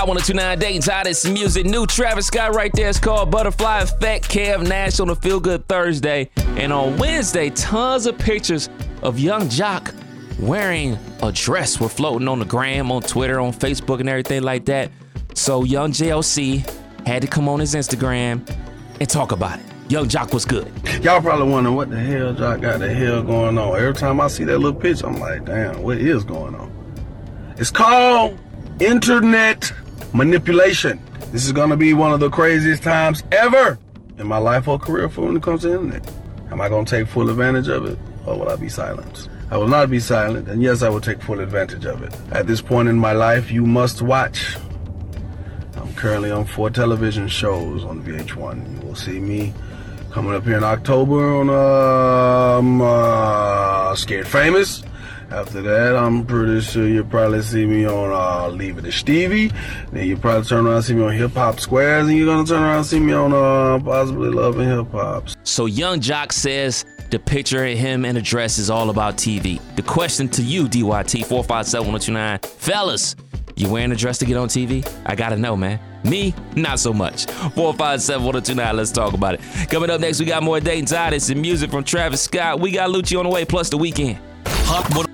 Scott 1029 Dayton's hottest music. New Travis Scott right there. It's called Butterfly Effect. Kev Nash on the Feel Good Thursday. And on Wednesday, tons of pictures of young Joc wearing a dress were floating on the gram, on Twitter, on Facebook, and everything like that. So young Joc had to come on his Instagram and talk about it. Young Joc was good. Y'all probably wondering what the hell Joc got the hell going on. Every time I see that little picture, I'm like, damn, what is going on? It's called internet manipulation. This is gonna be one of the craziest times ever in my life or career for when it comes to internet. Am I gonna take full advantage of it or will I be silenced? I will not be silent, and yes, I will take full advantage of it. At this point in my life, you must watch. I'm currently on four television shows on VH1. You will see me coming up here in October on um, uh, Scared Famous. After that, I'm pretty sure you'll probably see me on uh, Leave It to Stevie. Then you'll probably turn around and see me on Hip Hop Squares, and you're gonna turn around and see me on uh, Possibly Love and Hip Hop. So Young Joc says the picture of him in a dress is all about TV. The question to you, DYT 457 fellas, you wearing a dress to get on TV? I gotta know, man. Me, not so much. 457 let's talk about it. Coming up next, we got more Dayton's hottest and music from Travis Scott. We got Lucci on the way, plus the Weeknd. Hot